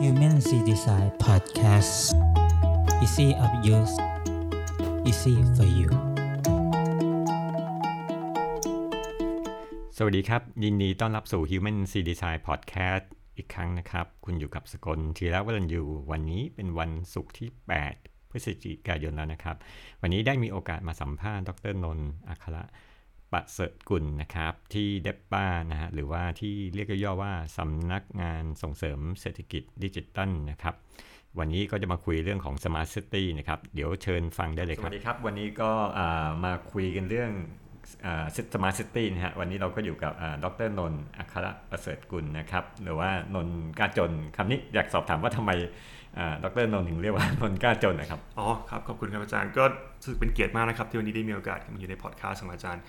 Human C Design Podcast Easy of use Easy for you สวัสดีครับ ยินดีต้อนรับสู่ Human C Design Podcast อีกครั้งนะครับ คุณอยู่กับสกลทีละวันยูวันนี้เป็นวันศุกร์ที่ 8 พฤศจิกายนแล้วนะครับ วันนี้ได้มีโอกาสมาสัมภาษณ์ ดรนนท์อัคระ ประเสริฐกุลนะครับ ที่เดปป้านะฮะหรือว่าที่เรียกย่อๆว่าสำนักงานส่งเสริมเศรษฐกิจดิจิทัลนะครับวันนี้ก็จะมาคุยเรื่องของ Smart City นะครับ เดี๋ยวเชิญฟังได้เลยครับ สวัสดีครับ วันนี้ก็อ่ามาคุยกันเรื่อง smart city นะฮะ วันนี้เราก็อยู่กับดรนนท์อัครประเสริฐกุลนะครับ หรือว่านนท์กาจนคำนี้อยากสอบถามว่าทำไมดรนนท์ถึงเรียกว่านนท์กาจนนะครับ อ๋อครับ ขอบคุณครับอาจารย์ ก็รู้สึกเป็นเกียรติมากนะครับ ที่วันนี้ได้มีโอกาสมาอยู่ในพอดคาสต์ของอาจารย์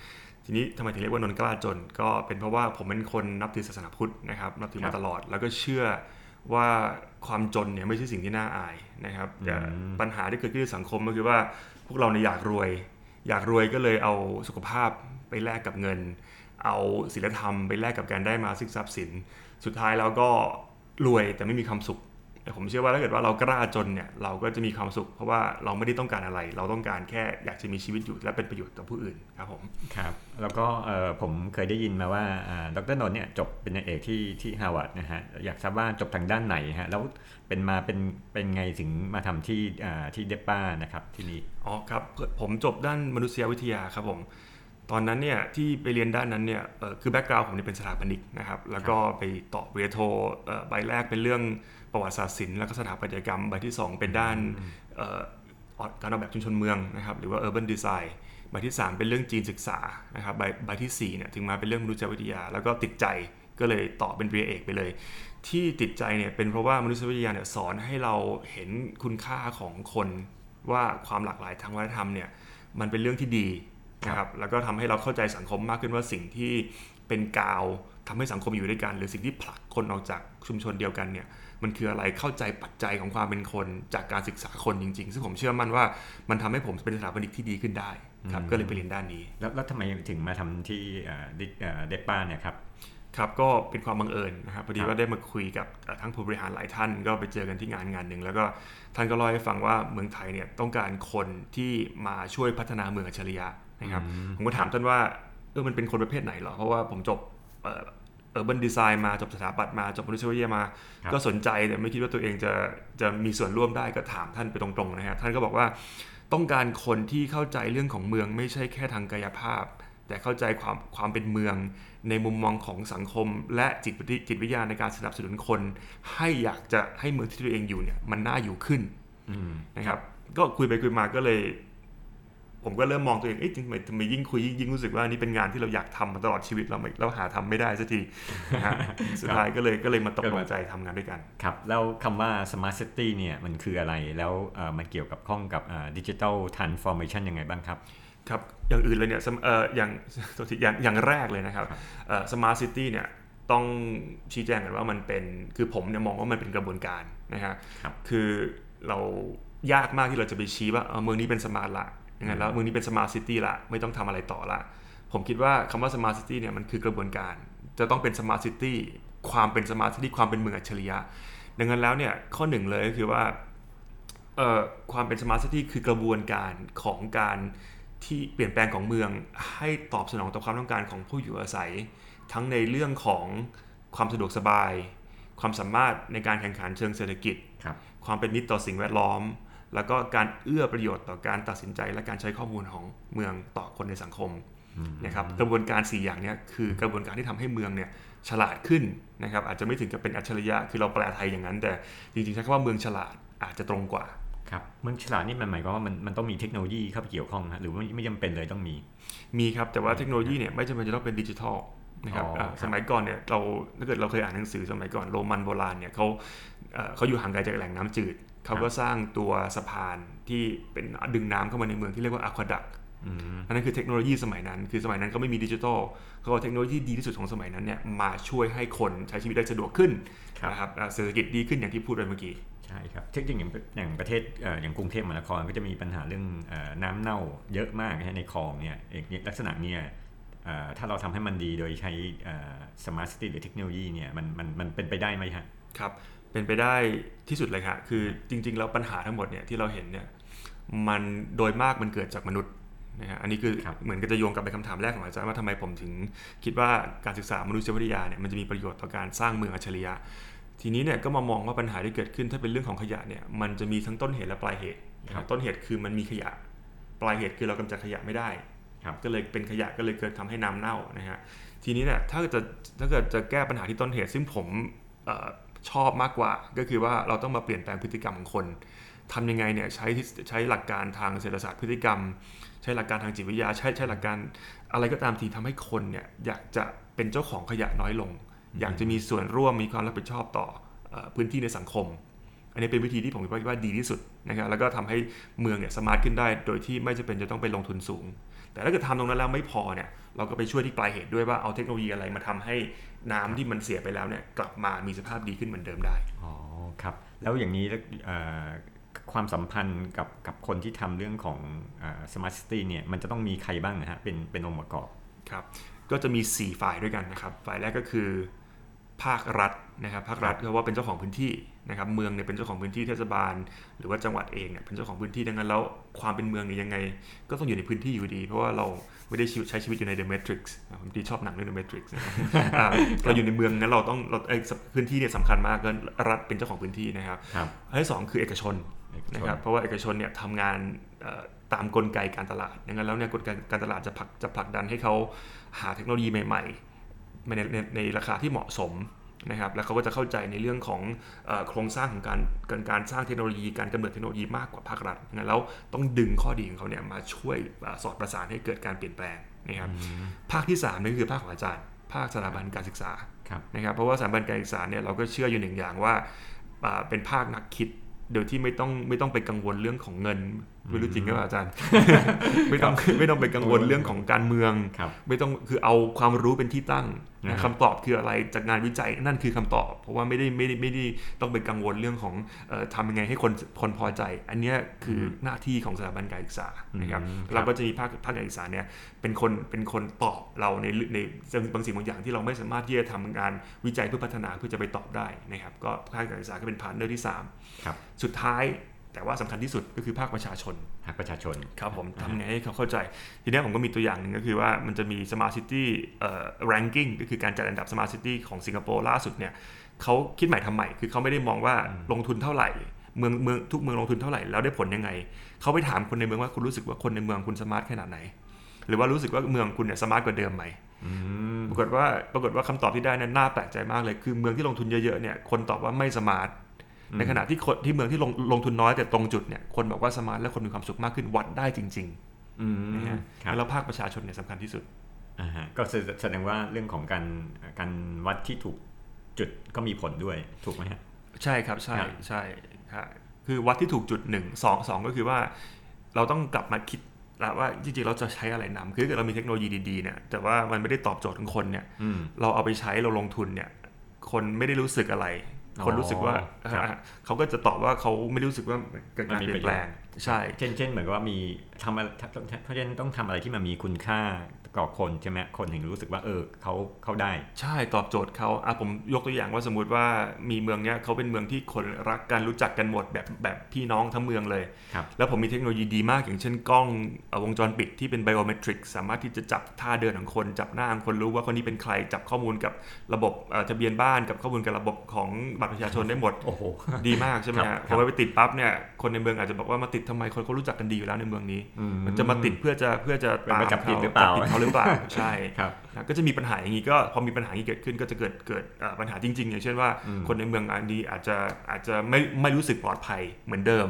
ทีนี้ทำไมถึงเรียกว่านนท์กล้าจน ก็เป็นเพราะว่าผมเป็นคนนับถือศาสนาพุทธนะครับนับถือมาตลอด แล้วก็เชื่อว่าความจนเนี่ยไม่ใช่สิ่งที่น่าอายนะครับแต่ปัญหาที่เกิดขึ้นในสังคมก็คือว่าพวกเราเนี่ยอยากรวย อยากรวยก็เลยเอาสุขภาพไปแลกกับเงิน เอาศีลธรรมไปแลกกับการได้มาซึ่งทรัพย์สิน สุดท้ายแล้วก็รวยแต่ไม่มีความสุข แต่ผมเชื่อว่าถ้าเกิดว่าเรากล้าจนเนี่ยเราก็จะมีความสุข เพราะว่าเราไม่ได้ต้องการอะไร เราต้องการแค่อยากจะมีชีวิตอยู่และเป็นประโยชน์ต่อผู้อื่นครับผมครับแล้วก็ผมเคยได้ยินมาว่าดรนนท์เนี่ยจบเป็นเอกที่ที่ฮาร์วาร์ดนะฮะอยากทราบว่าจบทางด้านไหนฮะแล้วเป็นมาเป็นเป็นไงถึงมาทำที่ที่ depa นะครับที่นี่อ๋อครับผมจบด้านมนุษยวิทยาครับผมตอนนั้นเนี่ยที่ไปเรียนด้านนั้นเนี่ยคือ background ผมเนี่ยเป็นสถาปนิกนะครับแล้วก็ไปต่อเรียโทใบแรกเป็นเรื่อง ประวัติศาสตร์ศิลป์แล้วก็สถาปัตยกรรมใบที่ 2 เป็นด้านการออกแบบชุมชนเมืองนะครับหรือว่า urban design ใบที่ 3 เป็นเรื่องจีนศึกษานะครับใบใบที่4เนี่ยถึงมาเป็นเรื่องมนุษยวิทยา แล้วก็ติดใจก็เลยต่อเป็นปริญญาเอกไปเลย ที่ติดใจเนี่ยเป็นเพราะว่ามนุษยวิทยาเนี่ยสอนให้เราเห็นคุณค่าของคนว่าความหลากหลายทางวัฒนธรรมเนี่ยมันเป็นเรื่องที่ดีนะครับแล้วก็ทำให้เราเข้าใจสังคมมากขึ้นว่าสิ่งที่เป็นกาวทำให้สังคมอยู่ด้วยกัน หรือสิ่งที่ผลักคนออกจากชุมชนเดียวกันเนี่ย มันคืออะไรเข้าใจปัจจัยของความเป็นคนจากการศึกษาคนจริง ๆ ซึ่งผมเชื่อมั่นว่ามันทำให้ผมเป็นสถาปนิกที่ดีขึ้นได้ครับก็เลยไปเรียนด้านนี้ แล้วแล้วทำไมถึงมาทำที่เดปป้าเนี่ยครับครับก็เป็นความบังเอิญนะครับพอดีว่าได้มาคุยกับทั้งผู้บริหารหลายท่าน ก็ไปเจอกันที่งานงานหนึ่งแล้วก็ท่านก็เล่าให้ฟังว่าเมืองไทยเนี่ยต้องการคนที่มาช่วยพัฒนาเมืองอัจฉริยะนะครับผมก็ถามท่านว่าเออมันเป็นคนประเภทไหนหรอเพราะว่าผมจบ เออร์บันดีไซน์มาจบสถาปัตย์มาจบมนุษยวิทยามา ก็สนใจแต่ไม่คิดว่าตัวเองจะจะมีส่วนร่วมได้ก็ถามท่านไปตรงๆนะฮะท่านก็บอกว่าต้องการคนที่เข้าใจเรื่องของเมืองไม่ใช่แค่ทางกายภาพ แต่เข้าใจความความเป็นเมือง ในมุมมองของสังคม และจิตจิตวิทยาในการสนับสนุนคน ให้อยากจะให้เมืองที่ตัวเองอยู่เนี่ยมันน่าอยู่ขึ้นนะครับก็คุยไปคุยมาก็เลย ผมก็เริ่มมองตัวเองเอ๊ะทำไมทำไมยิ่งคุยยิ่งรู้สึกว่านี่เป็นงานที่เราอยากทำมาตลอดชีวิตเราเราหาทำไม่ได้สักทีนะฮะสุดท้ายก็เลยก็เลยมาตกลงใจทำงานด้วยกันครับแล้วคำว่า smart city เนี่ยมันคืออะไรแล้วมันเกี่ยวกับข้องกับ digital transformation ยังไงบ้างครับครับอย่างอื่นเลยเนี่ยเอ่ออย่างอย่างอย่างแรกเลยนะครับ smart city เนี่ยต้องชี้แจงกันว่ามันเป็นคือผมเนี่ยมองว่ามันเป็นกระบวนการนะฮะคือเรายากมากที่เราจะไปชี้ว่าเมืองนี้เป็น smart ละยั งไงแล้วเมืองนี้เป็น smart city ละไม่ต้องทำอะไรต่อละ ผมคิดว่าคำว่า smart city เนี่ยมันคือกระบวนการ จะต้องเป็น smart city ความเป็น smart city ความเป็นเมืองอัจฉริยะ ดังนั้นแล้วเนี่ยข้อหนึ่งเลยก็คือว่าความเป็น smart city คือกระบวนการของการที่เปลี่ยนแปลงของเมืองให้ตอบสนองต่อความต้องการของผู้อยู่อาศัย ทั้งในเรื่องของความสะดวกสบาย ความสามารถในการแข่งขันเชิงเศรษฐกิจคความเป็นมิตรต่อสิ่งแวดล้อม แล้วก็การเอื้อประโยชน์ต่อการตัดสินใจ และการใช้ข้อมูลของเมืองต่อคนในสังคมนะครับกระบวนการ 4 อย่างนี้คือกระบวนการที่ทำให้เมืองเนี่ยฉลาดขึ้นนะครับอาจจะไม่ถึงกับเป็นอัจฉริยะคือเราแปลไทยอย่างนั้น แต่จริงๆใช้คำว่าเมืองฉลาดอาจจะตรงกว่าครับเมืองฉลาดนี่มันหมายความว่ามันมันต้องมีเทคโนโลยีเข้าไปเกี่ยวข้องหรือว่าไม่จำเป็นเลยต้องมี มีครับแต่ว่าเทคโนโลยีเนี่ยไม่จำเป็นจะต้องเป็นดิจิทัลนะครับสมัยก่อนเนี่ยเราถ้าเกิดเราเคยอ่านหนังสือสมัยก่อนโรมันโบราณเนี่ยเขาเขาอยู่ห่างไกลจากแหล่งน้ำจืด เขาก็สร้างตัวสะพานที่เป็นดึงน้ำเข้ามาในเมืองที่เรียกว่าอะควาดักอันนั้นคือเทคโนโลยีสมัยนั้น คือสมัยนั้นก็ไม่มีดิจิทัลเขาเอาเทคโนโลยีดีที่สุดของสมัยนั้นเนี่ยมาช่วยให้คนใช้ชีวิตได้สะดวกขึ้นนะครับเศรษฐกิจดีขึ้นอย่างที่พูดไปเมื่อกี้ใช่ครับเทคนิคอย่างอย่างประเทศอย่างกรุงเทพมหานครก็จะมีปัญหาเรื่องน้ำเน่าเยอะมากในคลองเนี่ยลักษณะเนี้ยถ้าเราทำให้มันดีโดยใช้สมาร์ทซิตี้หรือเทคโนโลยีเนี่ยมันมันมันเป็นไปได้ไหมฮะครับ เป็นไปได้ที่สุดเลยค่ะคือจริง ๆ แล้วปัญหาทั้งหมดเนี่ยที่เราเห็นเนี่ยมันโดยมากมันเกิดจากมนุษย์นะฮะอันนี้คือครับเหมือนกับจะโยงกลับไปคำถามแรกของอาจารย์ว่าทำไมผมถึงคิดว่าการศึกษามนุษยวิทยาเนี่ยมันจะมีประโยชน์ต่อการสร้างเมืองอัจฉริยะ ทีนี้เนี่ยก็มามองว่าปัญหาที่เกิดขึ้นถ้าเป็นเรื่องของขยะเนี่ยมันจะมีทั้งต้นเหตุและปลายเหตุนะครับต้นเหตุคือมันมีขยะ ปลายเหตุคือเรากำจัดขยะไม่ได้ครับก็เลยเป็นขยะก็เลยเกิดทำให้น้ำเน่านะฮะทีนี้เนี่ยถ้าจะถ้าเกิดจะแก้ปัญหาที่ต้นเหตุซึ่งผมเออ ชอบมากกว่า ก็คือว่าเราต้องมาเปลี่ยนแปลงพฤติกรรมของคนทำยังไงเนี่ยใช้ใช้หลักการทางเศรษฐศาสตร์พฤติกรรม ใช้หลักการทางจิตวิทยา ใช้ใช้หลักการอะไรก็ตามทีทำให้คนเนี่ยอยากจะเป็นเจ้าของขยะน้อยลง อยากจะมีส่วนร่วมมีความรับผิดชอบต่อพื้นที่ในสังคม อันนี้เป็นวิธีที่ผมคิดว่าดีที่สุดนะครับแล้วก็ทำให้เมืองเนี่ย smart ขึ้นได้ โดยที่ไม่จำเป็นจะต้องไปลงทุนสูง แต่ถ้าเกิดทำตรงนั้นแล้วไม่พอเนี่ยเราก็ไปช่วยที่ปลายเหตุด้วยว่าเอาเทคโนโลยีอะไรมาทำให้น้ำที่มันเสียไปแล้วเนี่ยกลับมามีสภาพดีขึ้นเหมือนเดิมได้อ๋อครับแล้วอย่างนี้เอ่อความสัมพันธ์กับกับคนที่ทำเรื่องของสมาร์ทซิตี้เนี่ยมันจะต้องมีใครบ้างนะฮะเป็นเป็นองค์ประกอบครับก็จะมี 4 ฝ่ายด้วยกันนะครับ ฝ่ายแรกก็คือ ภาครัฐนะครับภาครัฐก็ว่าเป็นเจ้าของพื้นที่นะครับเมืองเนี่ยเป็นเจ้าของพื้นที่เทศบาล หรือว่าจังหวัดเองเนี่ยเป็นเจ้าของพื้นที่ดังนั้นแล้วความเป็นเมืองเนี่ยยังไง ก็ต้องอยู่ในพื้นที่อยู่ดี เพราะว่าเราไม่ได้ชีวิตใช้ชีวิตอยู่ใน The Matrix นะผมดีชอบหนังเรื่อง The Matrix นะครับอ่าเราอยู่ในเมืองงั้นเราต้องเราไอ้พื้นที่เนี่ยสำคัญมากก็รัฐเป็นเจ้าของพื้นที่นะครับครับอันที่สองคือเอกชนเอกชนนะครับเพราะว่าเอกชนเนี่ยทำงานเอ่อตามกลไกการตลาดดังนั้นแล้วเนี่ยกลไกการตลาดจะผลักจะผลักดันให้เขาหาเทคโนโลยีใหม่ๆ ในในในราคาที่เหมาะสมนะครับแล้วเขาก็จะเข้าใจในเรื่องของเอ่อโครงสร้างของการการการสร้างเทคโนโลยีการกำเนิดเทคโนโลยีมากกว่าภาครัฐดังนั้นแล้วต้องดึงข้อดีของเขาเนี่ยมาช่วยเอ่อสอดประสานให้เกิดการเปลี่ยนแปลงนะครับภาคที่สามนั่นคือภาคของอาจารย์ ภาคสถาบันการศึกษาครับนะครับเพราะว่าสถาบันการศึกษาเนี่ยเราก็เชื่ออยู่หนึ่งอย่างว่าอ่าเป็นภาคนักคิดโดยที่ไม่ต้องไม่ต้องไปกังวลเรื่องของเงินไม่รู้จริงหรือเปล่าอาจารย์ ไม่ต้องไม่ต้องไปกังวลเรื่องของการเมืองครับไม่ต้องคือเอาความรู้เป็นที่ตั้ง นะนะครับคำตอบคืออะไรจากงานวิจัยนั่นคือคำตอบ เพราะว่าไม่ได้ไม่ได้ไม่ได้ต้องไปกังวลเรื่องของเอ่อทำยังไงให้คนคนพอใจ อันเนี้ยคือหน้าที่ของสถาบันการศึกษานะครับอืมครับเราก็จะมีภาคภาคการศึกษาเนี่ยเป็นคนเป็นคนตอบเราในในบางสิ่งบางอย่างที่เราไม่สามารถที่จะทำงานวิจัยเพื่อพัฒนาเพื่อจะไปตอบได้นะครับ ก็ภาคการศึกษาก็เป็น partner ที่สามครับสุดท้าย แต่ว่าสำคัญที่สุดก็คือภาคประชาชนภาคประชาชนครับผมทำไงให้เขาเข้าใจ ทีเนี้ยผมก็มีตัวอย่างหนึ่งก็คือว่ามันจะมี Smart City เอ่อ ranking ก็คือการจัดอันดับ Smart City ของสิงคโปร์ล่าสุดเนี่ยเขาคิดใหม่ทำใหม่ คือเขาไม่ได้มองว่าลงทุนเท่าไหร่เมืองเมืองทุกเมืองลงทุนเท่าไหร่แล้วได้ผลยังไง เขาไปถามคนในเมืองว่าคุณรู้สึกว่าคนในเมืองคุณ smart ขนาดไหน หรือว่ารู้สึกว่าเมืองคุณเนี่ย smart กว่าเดิมไหมอืมปรากฏว่าปรากฏว่าคำตอบที่ได้นั้นน่าแปลกใจมากเลย คือเมืองที่ลงทุนเยอะๆเนี่ยคนตอบว่าไม่ smart ในขณะที่คนที่เมืองที่ลงลงทุนน้อยแต่ตรงจุดเนี่ยคนบอกว่า smart และคนมีความสุขมากขึ้นวัดได้จริงอืมๆนะฮะครับแล้วภาคประชาชนเนี่ยสำคัญที่สุดอ่าฮะก็แสแสดงว่าเรื่องของการการวัดที่ถูกจุดก็มีผลด้วยถูกไหมฮะใช่ครับใช่ครับใช่ครับคือวัดที่ถูกจุดหนึ่งสองสองก็คือว่า เราต้องกลับมาคิดแล้วว่าจริงๆ เราจะใช้อะไรนำคือถ้าเกิดเรามีเทคโนโลยีดีๆเนี่ยแต่ว่ามันไม่ได้ตอบโจทย์ของคนเนี่ยอืมเราเอาไปใช้เราลงทุนเนี่ยคนไม่ได้รู้สึกอะไรอ๋อ คนรู้สึกว่าครับอ่าเขาก็จะตอบว่าเขาไม่รู้สึกว่าเกิดการมันมีเปลี่ยนแปลงประโยชน์ใช่ เช่นเช่นเหมือนกับว่ามีทำอะไรเพราะฉะนั้นต้องทำอะไรที่มันมีคุณค่า ต่อคนใช่ไหมคนถึงรู้สึกว่าเออเขาเขาได้ ใช่ตอบโจทย์เขาอะผมยกตัวอย่างว่าสมมติว่ามีเมืองเนี้ยเขาเป็นเมืองที่คนรักกันรู้จักกันหมดแบบแบบพี่น้องทั้งเมืองเลยครับแล้วผมมีเทคโนโลยีดีมากอย่างเช่นกล้องเอ่อวงจรปิดที่เป็นไบโอเมตริกสามารถที่จะจับท่าเดินของคน จับหน้าของคนรู้ว่าคนนี้เป็นใครจับข้อมูลกับระบบเอ่อทะเบียนบ้านกับข้อมูลกับระบบของบัตรประชาชนได้หมดโอ้โหดีมากใช่ไหมครัฮะบพอไปติดปั๊บเนี่ยคนในเมืองอาจจะบอกว่ามาติดทำไมคนเขารู้จักกันดีอยู่แล้วในเมืองนี้อืมันจะมาติดเพื่อจะเพื่อจะเป็นตามมาจับผิดขหรือเปล่าจับผิดเขาหรือเปล่าใช่ครับนะก็จะมีปัญหาอย่างนี้ก็พอมีปัญหาอย่างนี้เกิดขึ้นก็จะเกิดเกิดเอ่อปัญหาจริง ๆ อย่างเช่นว่าอืมคนในเมืองอันนี้อาจจะอาจจะไม่ไม่รู้สึกปลอดภัยเหมือนเดิม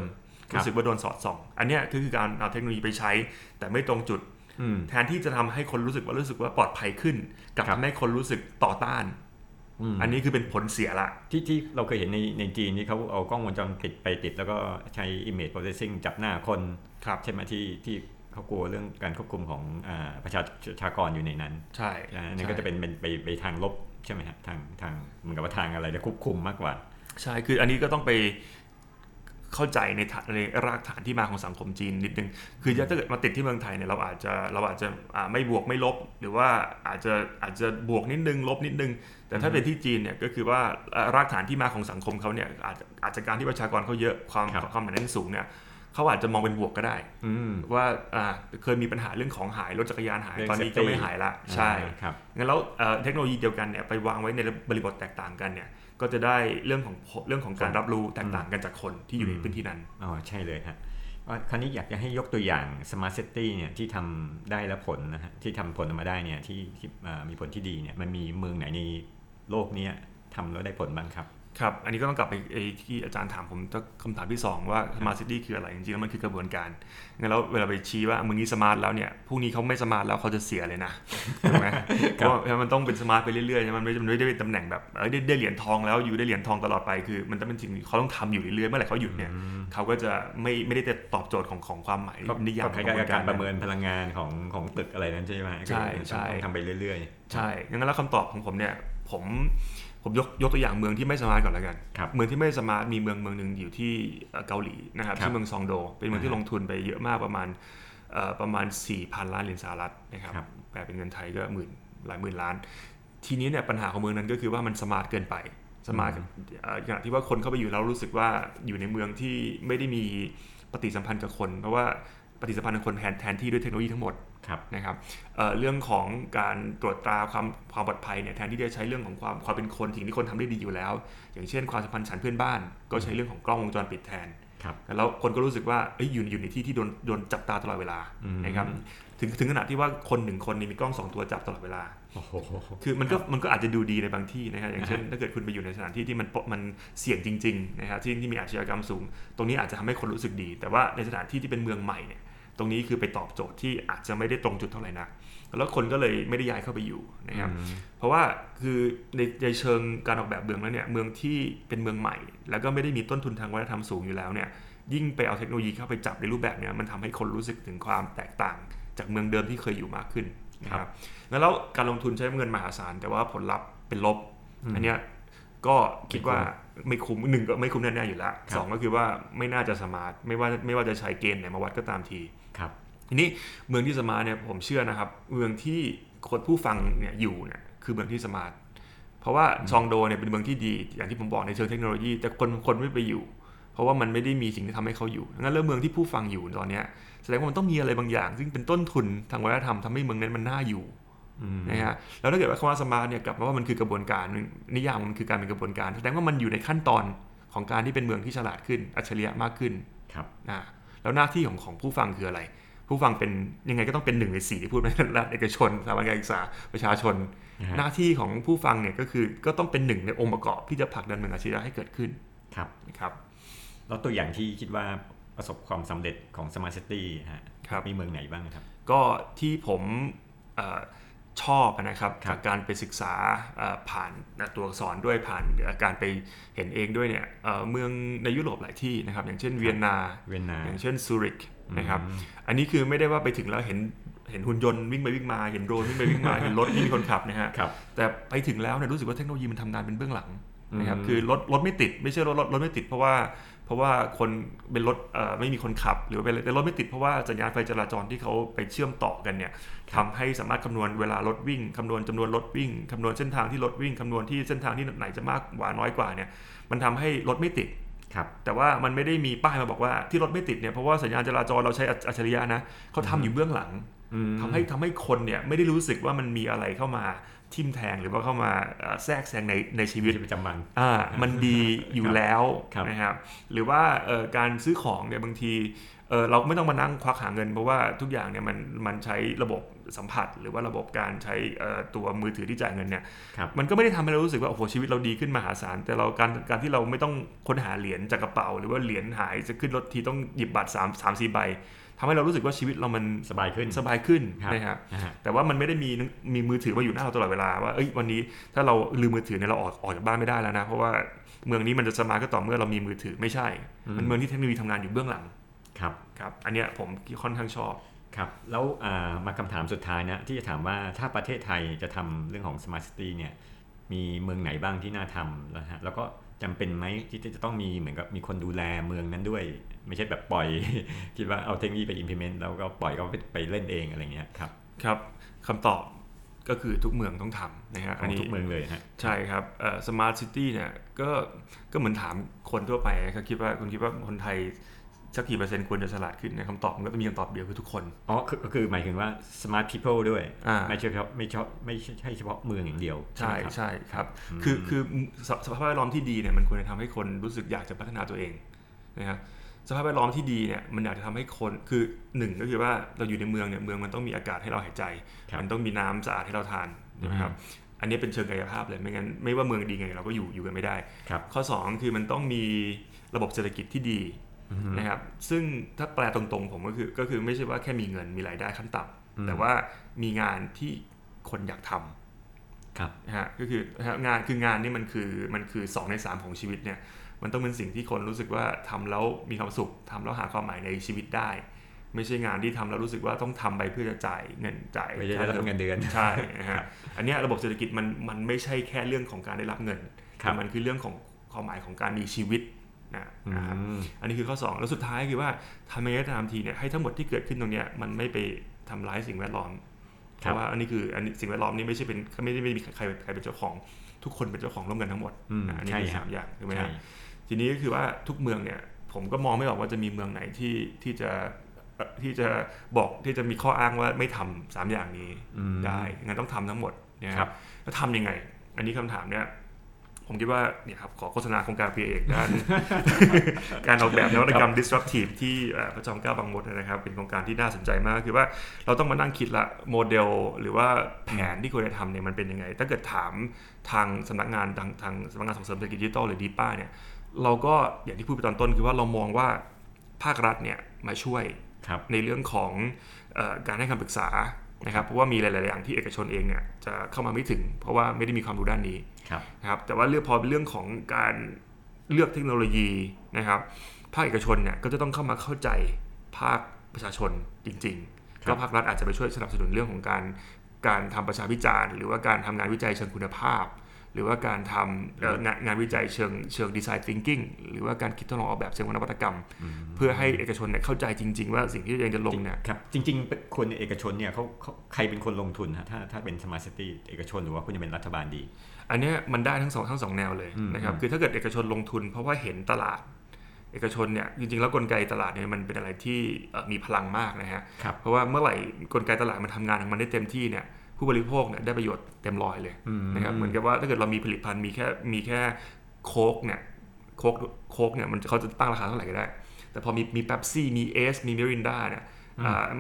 ครับรู้สึกว่าโดนสอดส่อง อันเนี้ยก็คือการเอาเทคโนโลยีไปใช้ แต่ไม่ตรงจุดอืมแทนที่จะทำให้คนรู้สึกว่ารู้สึกว่าปลอดภัยขึ้นกลับครับทำให้คนรู้สึกต่อต้านมอันนี้คือเป็นผลเสียละ ที่ที่เราเคยเห็นในในจีนนี่เขาเอากล้องวงจรปิดไปติด แล้วก็ใช้ image processing จับหน้าคนครับใช่ไหมที่ที่ เขากลัวเรื่องการควบคุมของอาประชาประชากรอยู่ในนั้น ใช่อ่าอันนั้นก็จะเป็นเป็นไปไปทางลบใช่ไหมฮะทางทางเหมือนกับว่าทางอะไรจะควบคุมมากกว่า ใช่คืออันนี้ก็ต้องไปเข้าใจในในรากฐานที่มาของสังคมจีนนิดนึงคือถ้าเกิดมาติดที่เมืองไทยเนี่ยเราอาจจะเราอาจจะไม่บวกไม่ลบ หรือว่าอาจจะอาจจะบวกนิดนึงลบนิดนึง แต่ถ้าเป็นที่จีนเนี่ยก็คือว่ารากฐานที่มาของสังคมเขาเนี่ยอาจอาจจะการที่ประชากรเขาเยอะความความหนาแน่นสูงเนี่ย เขาอาจจะมองเป็นบวกก็ได้ว่าเคยมีปัญหาเรื่องของหายรถจักรยานหายตอนนี้ก็ไม่หายละใช่ครับงั้นแล้วเทคโนโลยีเดียวกันเนี่ยไปวางไว้ในบริบทแตกต่างกันเนี่ยก็จะได้เรื่องของเรื่องของการรับรู้แตกต่างกันจากคนที่อยู่ในพื้นที่นั้นอ๋อใช่เลยครับว่าคราวนี้อยากจะให้ยกตัวอย่าง Smart City เนี่ยที่ทำได้แล้วผลนะฮะที่ทำผลออกมาได้เนี่ยที่มีผลที่ดีเนี่ยมันมีเมืองไหนในโลกนี้ทำแล้วได้ผลบ้างครับ ครับ อันนี้ก็ต้องกลับไปที่อาจารย์ถามผมคำถามที่ 2 ว่า smart city คืออะไร จริงๆแล้วมันคือกระบวนการงั้นแล้วเวลาไปชี้ว่ามึงนี้สมาร์ทแล้วเนี่ยพรุ่งนี้เขาไม่ smart แล้วเขาจะเสียเลยนะถูกไหมเพราะมันต้องเป็น smart ไปเรื่อยๆ มันไม่มันไม่ได้เป็นตำแหน่งแบบได้ได้เหรียญทองแล้วอยู่ได้เหรียญทองตลอดไปคือ มันต้องเป็นสิ่งเขาต้องทำอยู่เรื่อยๆเมื่อไหร่เขาหยุดเนี่ยเขาก็จะไม่ไม่ได้ตอบโจทย์ของของความหมายนิยามของการประเมินพลังงานของของตึกอะไรนั้นใช่ไหมใช่ใช่ทำไปเรื่อย ๆ ใช่งั้นแล้วคำตอบของผมเนี่ยผม ผมยกยกตัวอย่างเมืองที่ไม่ smart ก่อนแล้วกันเมืองที่ไม่ smart มีเมืองเมืองหนึ่งอยู่ที่เกาหลีนะครับที่เมืองซองโด เป็นเมืองที่ลงทุนไปเยอะมากประมาณประมาณ 4,000 ล้านเหรียญสหรัฐนะครับแปลเป็นเงินไทยก็หมื่นหลายหมื่นล้าน ทีนี้เนี่ยปัญหาของเมืองนั้นก็คือว่ามัน smart เกินไป smart อย่างที่ว่าคนเข้าไปอยู่แล้วรู้สึกว่าอยู่ในเมืองที่ไม่ได้มีปฏิสัมพันธ์กับคน เพราะว่าปฏิสัมพันธ์กับคนแทนแทนที่ด้วยเทคโนโลยีทั้งหมด นะครับเเรื่องของการตรวจตราความความปลอดภัยเนี่ยแทนที่จะใช้เรื่องของความความเป็นคนสิ่งที่คนทำได้ดีอยู่แล้ว อย่างเช่น ความสัมพันธ์ฉันเพื่อนบ้าน ก็ใช้เรื่องของกล้องวงจรปิดแทนแล้วคนก็รู้สึกว่าอยู่อยู่ในที่ที่โดนโดนจับตาตลอดเวลานะครับถึงถึงขนาดที่ว่าคนหนึ่งคนนี่มีกล้องสองตัวจับตลอดเวลา คือมันก็มันก็อาจจะดูดีในบางที่นะครับอย่างเช่นถ้าเกิดคุณไปอยู่ในสถานที่ที่มันมันเสี่ยงจริงๆนะครับที่ที่มีอาชญากรรมสูง ตรงนี้อาจจะทำให้คนรู้สึกดี แต่ว่าในสถานที่ที่เป็นเมืองใหม่เนี่ย ตรงนี้คือไปตอบโจทย์ที่อาจจะไม่ได้ตรงจุดเท่าไหร่นัก แล้วคนก็เลยไม่ได้ย้ายเข้าไปอยู่นะครับ เพราะว่าคือในในเชิงการออกแบบเมืองแล้วเนี่ยเมืองที่เป็นเมืองใหม่ แล้วก็ไม่ได้มีต้นทุนทางวัฒนธรรมสูงอยู่แล้วเนี่ยยิ่งไปเอาเทคโนโลยีเข้าไปจับในรูปแบบเนี้ยมันทำให้คนรู้สึกถึงความแตกต่างจากเมืองเดิมที่เคยอยู่มากขึ้นนะครับแล้วการลงทุนใช้เงินมหาศาลแต่ว่าผลลัพธ์เป็นลบอันเนี้ยก็คิดว่า ไม่คุ้มหนึ่งก็ไม่คุ้มแน่ๆอยู่แล้วสองก็คือว่าไม่น่าจะ smart ไม่ว่าไม่ว่าจะใช้เกณฑ์ไหนมาวัดก็ตามทีครับทีนี้เมืองที่ smart เนี่ยผมเชื่อนะครับ เมืองที่คนผู้ฟังเนี่ยอยู่เนี่ยคือเมืองที่ smart เพราะว่าซองโดเนี่ยเป็นเมืองที่ดี อย่างที่ผมบอกในเชิงเทคโนโลยี แต่คนคนไม่ไปอยู่ เพราะว่ามันไม่ได้มีสิ่งที่ทำให้เขาอยู่งั้นเรื่องเมืองที่ผู้ฟังอยู่ตอนนี้แสดงว่ามันต้องมีอะไรบางอย่าง ซึ่งเป็นต้นทุนทางวัฒนธรรมทำให้เมืองนั้นมันน่าอยู่ นะฮะแล้วถ้าเกิดว่าคำว่า smart เนี่ยกลับมาว่ามันคือกระบวนการนิยามมันคือการเป็นกระบวนการแสดงว่ามันอยู่ในขั้นตอนของการที่เป็นเมืองที่ฉลาดขึ้นอัจฉริยะมากขึ้นครับนะแล้วหน้าที่ของของผู้ฟังคืออะไร ผู้ฟังเป็นยังไงก็ต้องเป็นหนึ่งในสี่ที่พูดไปรัฐเอกชนสถาบันการศึกษาประชาชน หน้าที่ของผู้ฟังเนี่ยก็คือก็ต้องเป็นหนึ่งในองค์ประกอบที่จะผลักดันเมืองอัจฉริยะให้เกิดขึ้นครับนะครับแล้วตัวอย่างที่คิดว่าประสบความสำเร็จของ smart city ฮะมีเมืองไหนบ้างครับ ก็ที่ผม ชอบนะครับจากการไปศึกษาผ่านตัวอักษรด้วยผ่านการไปเห็นเองด้วยเนี่ยเมืองในยุโรปหลายที่นะครับ อย่างเช่นเวียนนาอย่างเช่นซูริกนะครับอันนี้คือไม่ได้ว่าไปถึงแล้วเห็นเห็นหุ่นยนต์วิ่งไปวิ่งมาเห็นโดรนวิ่งไปวิ่งมาเห็นรถที่มีคนขับนะฮะแต่ไปถึงแล้วเนี่ยรู้สึกว่าเทคโนโลยีมันทำงานเป็นเบื้องหลัง นะครับคือรถรถไม่ติด ไม่ใช่รถรถรถไม่ติดเพราะว่าเพราะว่าคนเป็นรถไม่มีคนขับ หรือเป็นรถไม่ติดเพราะว่าสัญญาณไฟจราจรที่เขาไปเชื่อมต่อกันเนี่ยทำให้สามารถคำนวณเวลารถวิ่งคำนวณจำนวนรถวิ่งคำนวณเส้นทางที่รถวิ่งคำนวณที่เส้นทางที่ไหนจะมากกว่าน้อยกว่าเนี่ยมันทำให้รถไม่ติดครับแต่ว่ามันไม่ได้มีป้ายมาบอกว่าที่รถไม่ติดเนี่ยเพราะว่าสัญญาณจราจรเราใช้อัจฉริยะนะเขาทำอยู่เบื้องหลัง ทำให้ทำให้คนเนี่ยไม่ได้รู้สึกว่ามันมีอะไรเข้ามาทิ่มแทงหรือว่าเข้ามาแทรกแซงในในชีวิตประจำวันอ่ามันดีอยู่แล้วนะครับหรือว่าการซื้อของเนี่ยบางทีเราไม่ต้องมานั่งควักหาเงิน เพราะว่าทุกอย่างเนี่ยมันมันใช้ระบบสัมผัส หรือว่าระบบการใช้ตัวมือถือที่จ่ายเงินเนี่ยมันก็ไม่ได้ทำให้เรารู้สึกว่าโอ้โหชีวิตเราดีขึ้นมหาศาลแต่เราการการที่เราไม่ต้องค้นหาเหรียญจากกระเป๋า หรือว่าเหรียญหายจะขึ้นรถทีต้องหยิบบัตร3 3 4ใบ ทำให้เรารู้สึกว่าชีวิตเรามันสบายขึ้นสบายขึ้นนะครับแต่ว่ามันไม่ได้มีมีมือถือมาอยู่หน้าเราตลอดเวลาว่าเอ้ยวันนี้ถ้าเราลืมมือถือเนี่ยเราออกออกจากบ้านไม่ได้แล้วนะเพราะว่าเมืองนี้มันจะ smart ก็ต่อเมื่อเรามีมือถือไม่ใช่ มันเมืองที่เทคโนโลยีทำงานอยู่เบื้องหลังครับครับอันเนี้ยผมค่อนข้างชอบครับแล้วมาคำถามสุดท้ายนะที่จะถามว่าถ้าประเทศไทยจะทำเรื่องของ Smart City เนี่ยมีเมืองไหนบ้างที่น่าทำนะฮะแล้วก็ จำเป็นไหมที่จะต้องมีเหมือนกับมีคนดูแลเมืองนั้นด้วย ไม่ใช่แบบปล่อย คิดว่าเอาเทคโนโลยีไป implement แล้วก็ปล่อยเขาไปไปเล่นเองอะไรเงี้ยครับครับคำตอบก็คือทุกเมืองต้องทำนะฮะของทุกเมืองเลยฮะใช่ครับ smart city เนี่ยก็ก็เหมือนถามคนทั่วไปครับคิดว่าคุณคิดว่าคนไทย สักกี่เปอร์เซ็นต์ควรจะฉลาดขึ้นนะคำตอบมันก็จะมีคำตอบเดียวคือทุกคน อ๋อคือก็คือหมายถึงว่า smart people ด้วยอ่าไม่ใช่เฉพาะไม่เฉพาะไม่ใช่เฉพาะเมืองอย่างเดียว ใช่ไหมครับใช่ครับ คือคือสสภาพแวดล้อมที่ดีเนี่ยมันควรจะทำให้คนรู้สึกอยากจะพัฒนาตัวเองนะครับสภาพแวดล้อมที่ดีเนี่ยมันอยากจะทำให้คนคือหนึ่งก็คือว่าเราอยู่ในเมืองเนี่ยเมืองมันต้องมีอากาศให้เราหายใจครับมันต้องมีน้ำสะอาดให้เราทานใช่ไหมครับอันนี้เป็นเชิงกายภาพเลยไม่งั้นไม่ว่าเมืองดีไงเราก็อยู่อยู่กันไม่ได้ครับข้อ 2 คือมันต้องมีระบบเศรษฐกิจที่ดี นะครับซึ่งถ้าแปลตรงๆผมก็คือก็คือไม่ใช่ว่าแค่มีเงินมีรายได้ขั้นต่ำแต่ว่ามีงานที่คนอยากทำครับนะฮะก็คือนะฮะงานคืองานนี่มันคือมันคือ2ใน3ของชีวิตเนี่ยมันต้องเป็นสิ่งที่คนรู้สึกว่าทำแล้วมีความสุขทำแล้วหาความหมายในชีวิตได้ ไม่ใช่งานที่ทำแล้วรู้สึกว่าต้องทำไปเพื่อจะจ่ายเงินจ่ายไม่ใช่ได้รับเงินเดือนใช่นะฮะอันเนี้ยระบบเศรษฐกิจมันมันไม่ใช่แค่เรื่องของการได้รับเงินครับแต่มันคือเรื่องของความหมายของการมีชีวิต นะนะครับอืมอันนี้คือข้อ 2 แล้วสุดท้ายคือว่าทำยังไงก็ตามทีเนี่ยให้ทั้งหมดที่เกิดขึ้นตรงเนี้ยมันไม่ไปทำร้ายสิ่งแวดล้อมเพครับราะว่าอันนี้คืออันนี้สิ่งแวดล้อมนี้ไม่ใช่เป็นไม่ได้ไม่ได้มีใครใครเป็นเจ้าของทุกคนเป็นเจ้าของร่วมกันทั้งหมดอืมนะอันนี้ใช่คือครัสาบมอย่างถูกไหมใช่ฮะทีนี้ก็คือว่าทุกเมืองเนี่ยผมก็มองไม่ออกว่าจะมีเมืองไหนที่ที่จะเอ่อที่จะบอกที่จะมีข้ออ้างว่าไม่ทำสามอย่างนี้อืมได้งั้นต้องทำทั้งหมดนะคครัรับบแล้วทำยังไง อันนี้คำถามเนี่ย ผมคิดว่าเนี่ยครับขอโฆษณาโครงการพีเอกด้านการออกแบบนวัตกรรม disruptive ที่เอ่อพระจอมเกล้าบางมดนะครับ เป็นโครงการที่น่าสนใจมากคือว่าเราต้องมานั่งคิดละโมเดล หรือว่าแผนที่ควรจะทำเนี่ยมันเป็นยังไง ถ้าเกิดถามทางสำนักงานทางทางสำนักงานส่งเสริมเศรษฐกิจดิจิทัลหรือดีป้าเนี่ยเราก็อย่างที่พูดไปตอนต้นคือว่าเรามองว่าภาครัฐเนี่ยมาช่วยครับในเรื่องของเออการให้คำปรึกษานะครับเพราะว่ามีหลาย ๆ อย่างที่เอกชนเองเนี่ยจะเข้ามาไม่ถึง เพราะว่าไม่ได้มีความรู้ด้านนี้ครับ นะครับแต่ว่าเรื่องพอเป็นเรื่องของการเลือกเทคโนโลยีนะครับภาคเอกชนเนี่ยก็จะต้องเข้ามาเข้าใจภาคประชาชนจริงๆครับก็ภาครัฐอาจจะไปช่วยสนับสนุนเรื่องของการการทำประชาพิจารณ์ หรือว่าการทำงานวิจัยเชิงคุณภาพ หรือว่าการทำเอ่องานงานวิจัยเชิงเชิง design thinking หรือว่าการคิดทดลองออกแบบเชิงนวัตกรรม เพื่อให้เอกชนเนี่ยเข้าใจจริง ๆ ว่าสิ่งที่ตัวเองจะลงเนี่ยครับจริงๆเป็นคนเอกชนเนี่ยเขาเขาใครเป็นคนลงทุนฮะถ้าถ้าเป็น smart city เอกชนหรือว่าคุณจะเป็นรัฐบาลดี อันเนี้ยมันได้ทั้งสองทั้งสองแนวเลยอืมนะครับอืมคือถ้าเกิดเอกชนลงทุน เพราะว่าเห็นตลาด เอกชนเนี่ยจริงๆแล้วกลไกตลาดเนี่ยมันเป็นอะไรที่เอ่อมีพลังมากนะฮะครับเพราะว่าเมื่อไหร่กลไกตลาดมันทำงานของมันได้เต็มที่เนี่ยผู้บริโภคเนี่ยได้ประโยชน์เต็มร้อยเลยอืมนะครับเหมือนกับว่าถ้าเกิดเรามีผลิตภัณฑ์มีแค่มีแค่โค้กเนี่ยโค้กโค้กเนี่ยมันเขาจะตั้งราคาเท่าไหร่ก็ได้ แต่พอมีมีเป๊ปซี่มีเอสมีมิรินดาเนี่ยอ่า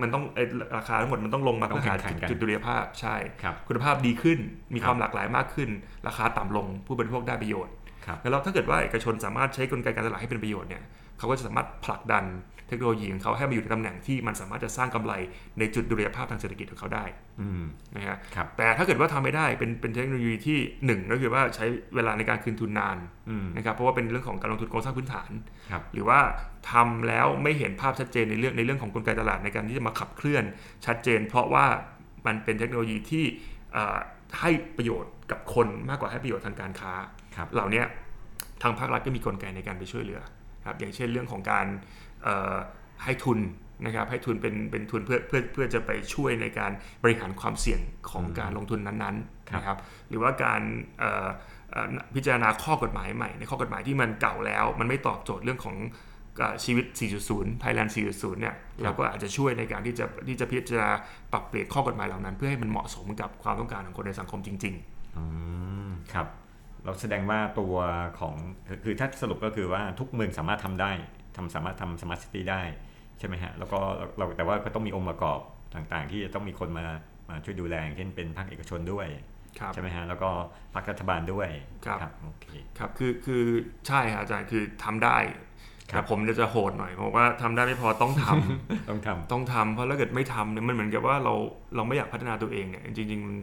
มันต้องไอ้ราคาทั้งหมดมันต้องลงมาต้องเพื่อหาแข่งขันกันจุดดุลยภาพใช่ครับคุณภาพดีขึ้นมีครับความหลากหลายมากขึ้น ราคาต่ำลงผู้บริโภคได้ประโยชน์ครับ แล้วถ้าเกิดว่าเอกชนสามารถใช้กลไกการตลาดให้เป็นประโยชน์เนี่ยเขาก็จะสามารถผลักดันเทคโนโลยีของเขาให้มาอยู่ในตำแหน่งที่มันสามารถจะสร้างกำไรในจุดดุลยภาพทางเศรษฐกิจของเขาได้อืมนะฮะครับแต่ถ้าเกิดว่าทำไม่ได้เป็นเป็นเทคโนโลยีที่หนึ่งก็คือว่าใช้เวลาในการคืนทุนนานอืมนะครับเพราะว่าเป็นเรื่องของการลงทุนโครงสร้างพื้นฐานครับหรือว่าทำแล้วไม่เห็นภาพชัดเจนในเรื่องในเรื่องของกลไกตลาดในการที่จะมาขับเคลื่อนชัดเจน เพราะว่ามันเป็นเทคโนโลยีที่เอ่อให้ประโยชน์กับคนมากกว่าให้ประโยชน์ทางการค้า ครับเหล่าเนี้ยทางภาครัฐก็มีกลไกในการไปช่วยเหลือครับอย่างเช่นเรื่องของการเอ่อให้ทุนนะครับให้ทุนเป็นเป็นทุนเพื่อเพื่อเพื่อจะไปช่วยในการบริหารความเสี่ยงของการลงทุนนั้นๆนะครับหรือว่าการเอ่อเอ่อพิจารณาข้อกฎหมายใหม่ ในข้อกฎหมายที่มันเก่าแล้ว มันไม่ตอบโจทย์เรื่องของเอ่อชีวิต 4.0 Thailand 4.0 เนี่ยเราก็อาจจะช่วยในการที่จะที่จะพิจารณาปรับเปลี่ยนข้อกฎหมายเหล่านั้น เพื่อให้มันเหมาะสมกับความต้องการของคนในสังคมจริงๆอืมครับ เราแสดงว่าตัวของคือคือถ้าสรุปก็คือว่าทุกเมืองสามารถทำได้ทำสามารถทำสมาร์ทซิตี้ได้ใช่ไหมฮะแล้วก็เราแต่ว่าก็ต้องมีองค์ประกอบต่างๆ ที่จะต้องมีคนมามาช่วยดูแลอย่างเช่นเป็นภาคเอกชนด้วยครับใช่ไหมฮะแล้วก็ภาครัฐบาลด้วยครับโอเคครับคือคือใช่ครับอาจารย์คือทำได้ครับแต่ผมจะจะโหดหน่อยเพราะว่าทำได้ไม่พอต้องทำต้องทำต้องทำเพราะถ้าเกิดไม่ทำเนี่ยมันเหมือนกับว่าเราเราไม่อยากพัฒนาตัวเองเนี่ยจริงๆมัน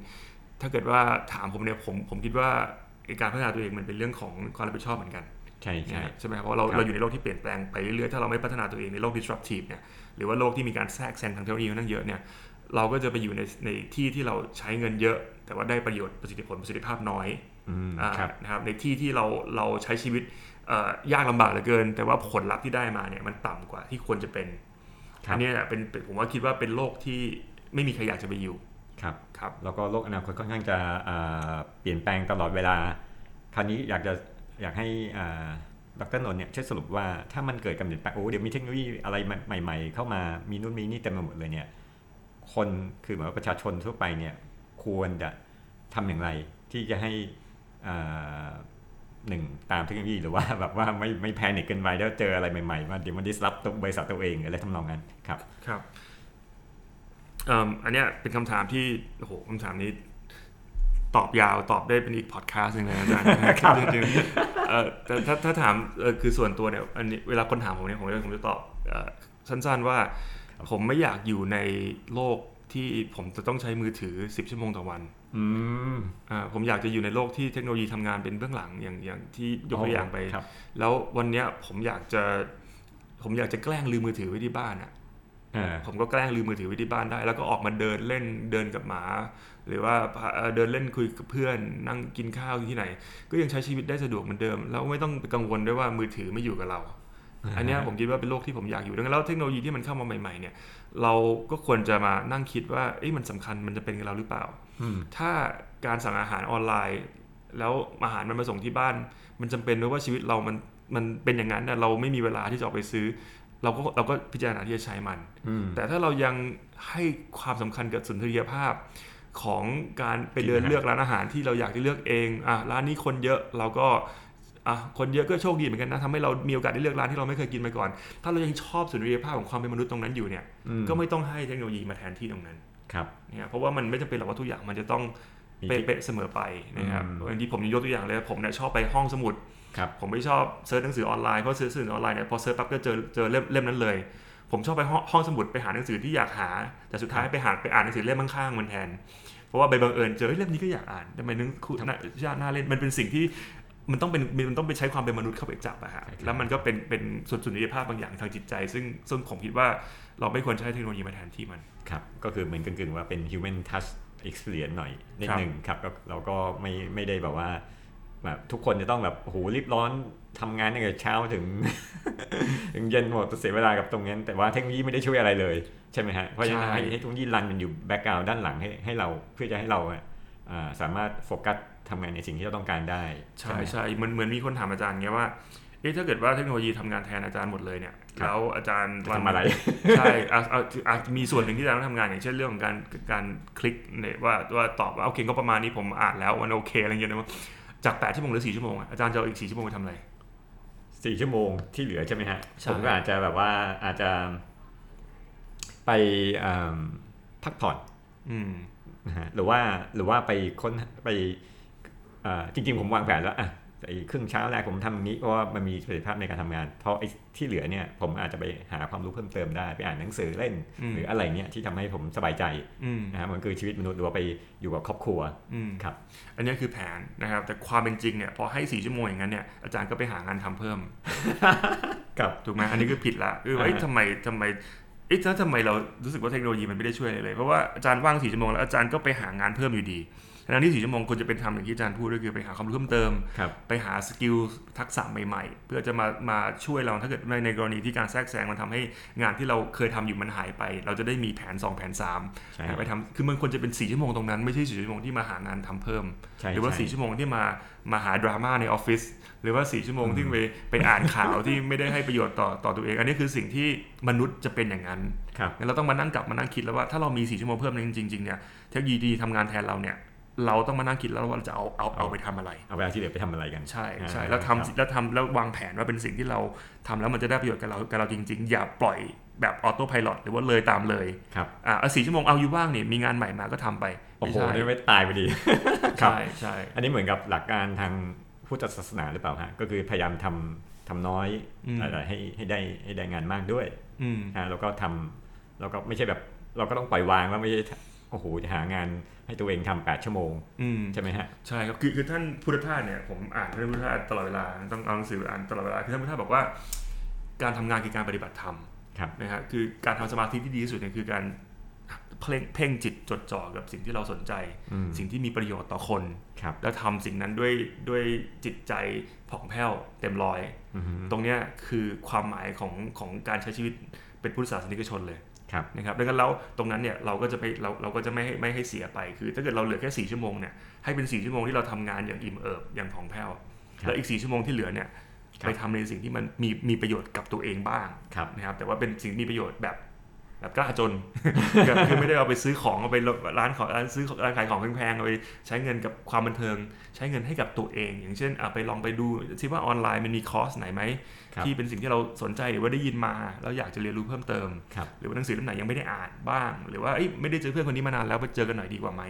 ถ้าเกิดว่าถามผมเนี่ยผมผมคิดว่าไอ้ การพัฒนาตัวเองมันเป็นเรื่องของความรับผิดชอบเหมือนกันใช่ใช่ใช่ไหมครับเพราะเราครับเราอยู่ในโลกที่เปลี่ยนแปลงไปเรื่อยๆถ้าเราไม่พัฒนาตัวเองในโลก disruptive เนี่ยหรือว่าโลกที่มีการแทรกแซงทางเทคโนโลยีค่อนข้างเยอะเนี่ยเราก็จะไปอยู่ในในที่ที่เราใช้เงินเยอะ แต่ว่าได้ประโยชน์ประสิทธิผลประสิทธิภาพน้อยอืมอ่าครับนะครับในที่ที่เราเราใช้ชีวิตเอ่อยากลำบากเหลือเกิน แต่ว่าผลลัพธ์ที่ได้มาเนี่ยมันต่ำกว่าที่ควรจะเป็นครับอันเนี้ยเป็นเป็นผมว่าคิดว่าเป็นโลกที่ไม่มีใครอยากจะไปอยู่ ครับครับแล้วก็โลกอนาคตค่อนข้างจะอ่าเปลี่ยนแปลงตลอดเวลา คราวนี้อยากจะอยากให้อ่าดรนนท์เนี่ยช่วยสรุปว่าถ้ามันเกิดการเปลี่ยนแปลงโอ้เดี๋ยวมีเทคโนโลยีอะไรใหม่ ๆ เข้ามามีนู่นมีนี่เต็มไปหมดเลยเนี่ยคนคือเหมือนว่าประชาชนทั่วไปเนี่ยควรจะทำอย่างไรที่จะให้อ่าหนึ่งตามเทคโนโลยีหรือว่าแบบว่าไม่ไม่แพนิคเกินไปแล้วเจออะไรใหม่ๆมาเดี๋ยวมันดิสรับตัวบริษัทตัวเองอะไรทำนองนั้นครับครับเอิ่มอันเนี้ยเป็นคำถามที่โอ้โหคำถามนี้ตอบยาวตอบได้เป็นอีกพอดแคสต์หนึงเลยนะอาจารย์จริงๆเอ่อแต่ถ้าถ้าถามเอ่อคือส่วนตัวเนี่ยอันนี้เวลาคนถามผมเนี่ยผมจะผมจะตอบเอ่อสั้นๆว่า ผมไม่อยากอยู่ในโลกที่ผมจะต้องใช้มือถือ 10 ชั่วโมงต่อวันอืมอ่าผมอยากจะอยู่ในโลกที่เทคโนโลยีทำงานเป็นเบื้องหลังอย่างอย่างที่ยกตัวอย่างไปครับแล้ววันเนี้ยผมอยากจะผมอยากจะแกล้งลืมมือถือไว้ที่บ้านอะอ่า ผมก็แกล้งลืมมือถือไว้ที่บ้านได้ แล้วก็ออกมาเดินเล่นเดินกับหมา หรือว่าพาเอ่อเดินเล่นคุยกับเพื่อน นั่งกินข้าวที่ไหน ก็ยังใช้ชีวิตได้สะดวกเหมือนเดิม แล้วไม่ต้องไปกังวลด้วยว่ามือถือไม่อยู่กับเรา อันเนี้ยผมคิดว่าเป็นโลกที่ผมอยากอยู่ดังนั้นแล้วเทคโนโลยีที่มันเข้ามาใหม่ๆ เนี่ย เราก็ควรจะมานั่งคิดว่าเอ๊ะมันสำคัญมันจะเป็นกับเราหรือเปล่าอืมถ้าการสั่งอาหารออนไลน์ แล้วอาหารมันมาส่งที่บ้าน มันจำเป็นด้วยว่าชีวิตเรามันมันเป็นอย่างนั้นน่ะเราไม่มีเวลาที่จะออกไปซื้อ เราก็เราก็พิจารณาที่จะใช้มันอืมแต่ถ้าเรายังให้ความสำคัญกับสุนทรียภาพของการไปเดินกินอาหารเลือกร้านอาหารที่เราอยากจะเลือกเองอะร้านนี้คนเยอะเราก็อะคนเยอะก็โชคดีเหมือนกันนะทำให้เรามีโอกาสได้เลือกร้านที่เราไม่เคยกินมาก่อน ถ้าเรายังชอบสุนทรียภาพของความเป็นมนุษย์ตรงนั้นอยู่เนี่ยอืมก็ไม่ต้องให้เทคโนโลยีมาแทนที่ตรงนั้นครับเนี่ยเพราะว่ามันไม่จำเป็นหรอกว่าทุกอย่างมันจะต้องมีเป๊ะๆเสมอไปนะครับอืมบางทีผมยกตัวอย่างเลยผมเนี่ยชอบไปห้องสมุดครับ ผมไม่ชอบ search หนังสือออนไลน์เพราะ search หนังสือออนไลน์เนี่ยพอ search ปั๊บก็เจอเจอเล่มเล่มนั้นเลย ผมชอบไปห้องห้องสมุดไปหาหนังสือที่อยากหา แต่สุดท้ายไปหาไปอ่านหนังสือเล่มข้างๆมันแทน เพราะว่าไปบังเอิญเจอเฮ้ยเล่มนี้ก็อยากอ่านทำไมนึกคุณน่าน่าน่าเล่นมันเป็นสิ่งที่มันต้องเป็นมันต้องไปใช้ความเป็นมนุษย์เข้าไปจับอะฮะใช่ครับแล้วมันก็เป็นเป็นส่วนสุนทรียภาพบางอย่างทางจิตใจ ซึ่งซึ่งผมคิดว่าเราไม่ควรใช้เทคโนโลยีมาแทนที่มันครับก็คือเหมือนกึ่งๆว่าเป็น human touch experience หน่อยนิดครับหนึ่งครับก็เราก็ไม่ไม่ได้แบบว่า แบบทุกคนจะต้องแบบโอ้โหรีบร้อนทำงานตั้งแต่เช้าถึง ถึงเย็นหมดเสียเวลากับตรงนั้น แต่ว่าเทคโนโลยีไม่ได้ช่วยอะไรเลย ใช่ไหมฮะเพราะฉะนั้นใช่ให้ให้เทคโนโลยีรันมันอยู่แบ็กกราวด์ด้านหลังให้ให้เราเพื่อจะให้เราอะอ่าสามารถโฟกัสทำงานในสิ่งที่เราต้องการได้ ใช่ไหมใช่เหมือนเหมือนมีคนถามอาจารย์เงี้ยว่าเอ๊ะถ้าเกิดว่าเทคโนโลยีทำงานแทนอาจารย์หมดเลยเนี่ยครับแล้วอาจารย์จะทำอะไรใช่อาจอาจอาจมีส่วนหนึ่งที่อาจารย์ต้องทำงานอย่างเช่นเรื่องของการการคลิกเนี่ยว่าว่าตอบว่าโอเคก็ประมาณนี้ผมอ่านแล้วมันโอเคอะไรเงี้ยนะ จาก8ชั่วโมงหรือ4ชั่วโมงอะอาจารย์จะเอาอีก4ชั่วโมงไปทำอะไรสี่ชั่วโมงที่เหลือใช่ไหมฮะใช่ผมก็อาจจะแบบว่าอาจจะไปอ่าพักผ่อนอืมนะฮะหรือว่าหรือว่าไปค้นไปอ่าจริง ๆ ผมวางแผนแล้วอะ ไอ้ครึ่งเช้าแรกผมทำอย่างนี้เพราะว่ามันมีประสิทธิภาพในการทำงาน เพราะไอ้ที่เหลือเนี่ยผมอาจจะไปหาความรู้เพิ่มเติมได้ไปอ่านหนังสือเล่นอืมหรืออะไรเงี้ยที่ทำให้ผมสบายใจอืมนะฮะมันคือชีวิตมนุษย์หรือว่าไปอยู่กับครอบครัวอืมครับอันนี้คือแผนนะครับ แต่ความเป็นจริงเนี่ยพอให้4ชั่วโมงอย่างนั้นเนี่ยอาจารย์ก็ไปหางานทำเพิ่มกับถูกไหมอันนี้คือผิดละคือว่าเอ้ยอ่าทำไมทำไมเอ๊ะแล้วทำไมเรารู้สึกว่าเทคโนโลยีมันไม่ได้ช่วยอะไรเลย เพราะว่าอาจารย์ว่างสี่ชั่วโมงแล้วอาจารย์ก็ไปหางานเพิ่มอยู่ดี ทั้งที่สี่ชั่วโมงควรจะเป็นทำอย่างที่อาจารย์พูดก็คือไปหาความรู้เพิ่มเติมครับไปหา skill ทักษะใหม่ๆ เพื่อจะมามาช่วยเราถ้าเกิดในในกรณีที่การแทรกแซงมันทำให้งานที่เราเคยทำอยู่มันหายไป เราจะได้มีแผน 2 แผนใช่3ไปทำคือมันควรจะเป็น4ชั่วโมงตรงนั้นไม่ใช่4ชั่วโมงที่มาหางานทำเพิ่มใช่หรือว่าใช่4ชั่วโมงที่มามาหาดราม่าในออฟฟิศหรือว่า4ชั่วโมงที่ไปไปอ่านข่าวที่ไม่ได้ให้ประโยชน์ต่อต่อตัวเอง อันนี้คือสิ่งที่มนุษย์จะเป็นอย่างนั้นครับงั้นเราต้องมานั่งกลับมานั่งคิดแล้วว่าถ้าเรามี4ชั่วโมงเพิ่มจริงๆเนี่ยเทคโนโลยีทำงานแทนเราเนี่ย เราต้องมานั่งคิดแล้วว่าเราจะเอาเอาเอาไปทำอะไร เอาเวลาที่เหลือไปทำอะไรกันใช่ใช่อ่าแล้วครับทำแล้วทำแล้ววางแผนว่าเป็นสิ่งที่เราทำแล้วมันจะได้ประโยชน์กับเรากับเราจริง ๆ อย่าปล่อยแบบออโต้พายロหรือว่าเลยตามเลยครับอะสี่ชั่วโมงเอาอยู่ว่างเนี่ยมีงานใหม่มาก็ทำไปโอ้ไม่โหใช่นี่ไม่ตายไปดีครับใช่ใช่อันนี้เหมือนกับหลักการทางพุทธศาสนาหรือเปล่าฮะก็คือพยายามทำทำน้อยอืมอะไรให้ให้ได้ให้ได้งานมากด้วยอืมอ่าแล้วก็ทำแล้วก็ไม่ใช่แบบเราก็ต้องปล่อยวางว่าไม่ใช่โอ้โหจะหางาน ให้ตัวเองทำแปดชั่วโมงอืมใช่ไหมฮะใช่ครับคือคือท่านพุทธทาสเนี่ยผมอ่านท่านพุทธทาสตลอดเวลาต้องเอาหนังสืออ่านตลอดเวลาคือท่านพุทธทาสบอกว่า การทำงานคือการปฏิบัติธรรมครับนะฮะคือการทำสมาธิที่ดีที่สุดเนี่ยคือการเพ่งเพ่งจิตจดจ่อกับสิ่งที่เราสนใจอืมสิ่งที่มีประโยชน์ต่อคนครับแล้วทำสิ่งนั้นด้วยด้วยจิตใจผ่องแผ้วเต็มร้อยอือฮึตรงเนี้ยคือความหมายของของการใช้ชีวิตเป็นพุทธศาสนิกชนเลยครับ นะครับดังนั้นแล้วตรงนั้นเนี่ยเราก็จะไปเราเราก็จะไม่ให้ไม่ให้เสียไป คือ ถ้าเกิดเราเหลือแค่สี่ชั่วโมงเนี่ยให้เป็นสี่ชั่วโมงที่เราทำงานอย่างอิ่มเอิบอย่างผ่องแผ้วครับแล้วอีกสี่ชั่วโมงที่เหลือเนี่ยครับไปทำในสิ่งที่มันมีมีประโยชน์กับตัวเองบ้างครับนะครับแต่ว่าเป็นสิ่งมีประโยชน์แบบ แบบกล้าจนคือคือไม่ได้เอาไปซื้อของเอาไปร้านของร้านซื้อร้านขายของแพงๆเอาไปใช้เงินกับความบันเทิง ใช้เงินให้กับตัวเอง อย่างเช่นอะไปลองไปดูที่ว่าออนไลน์มันมีคอร์สไหนไหมครับที่เป็นสิ่งที่เราสนใจหรือว่าได้ยินมาแล้วอยากจะเรียนรู้เพิ่มเติมครับหรือว่าหนังสือเล่มไหนยังไม่ได้อ่านบ้าง หรือว่าเอ้ยไม่ได้เจอเพื่อนคนนี้มานานแล้วไปเจอกันหน่อยดีกว่าไหม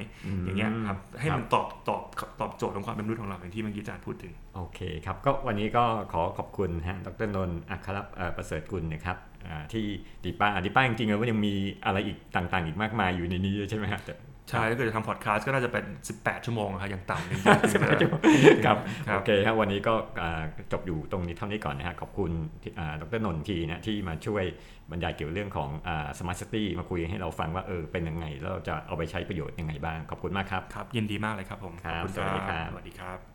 อย่างเงี้ยครับให้มันตอบตอบตอบโจทย์ของความเป็นมนุษย์ของเราอย่างที่เมื่อกี้อาจารย์พูดถึงโอเคครับก็วันนี้ก็ขอขอบคุณฮะดรนนท์อัครเอ่อประเสริฐกุลนะครับอ่า ที่ depa depa จริงๆแล้วก็ยังมีอะไรอีกต่างๆ อีกมากมายอยู่ในนี้ใช่ไหมฮะแต่ใช่ถ้าเกิดจะทำพอดแคสต์ก็น่าจะเป็น 18 ชั่วโมงอะครับอย่างต่ำจริงๆครับครับโอเคครับวันนี้ก็จบอยู่ตรงนี้เท่านี้ก่อนนะฮะขอบคุณที่ดรนนท์ทีนะที่มาช่วยบรรยายเกี่ยวเรื่องของสมาร์ทซิตี้มาคุยให้เราฟังว่าเออเป็นยังไงแล้วเราจะเอาไปใช้ประโยชน์ยังไงบ้าง ขอบคุณมากครับครับยินดีมากเลยครับผมครับสวัสดีครับสวัสดีครับ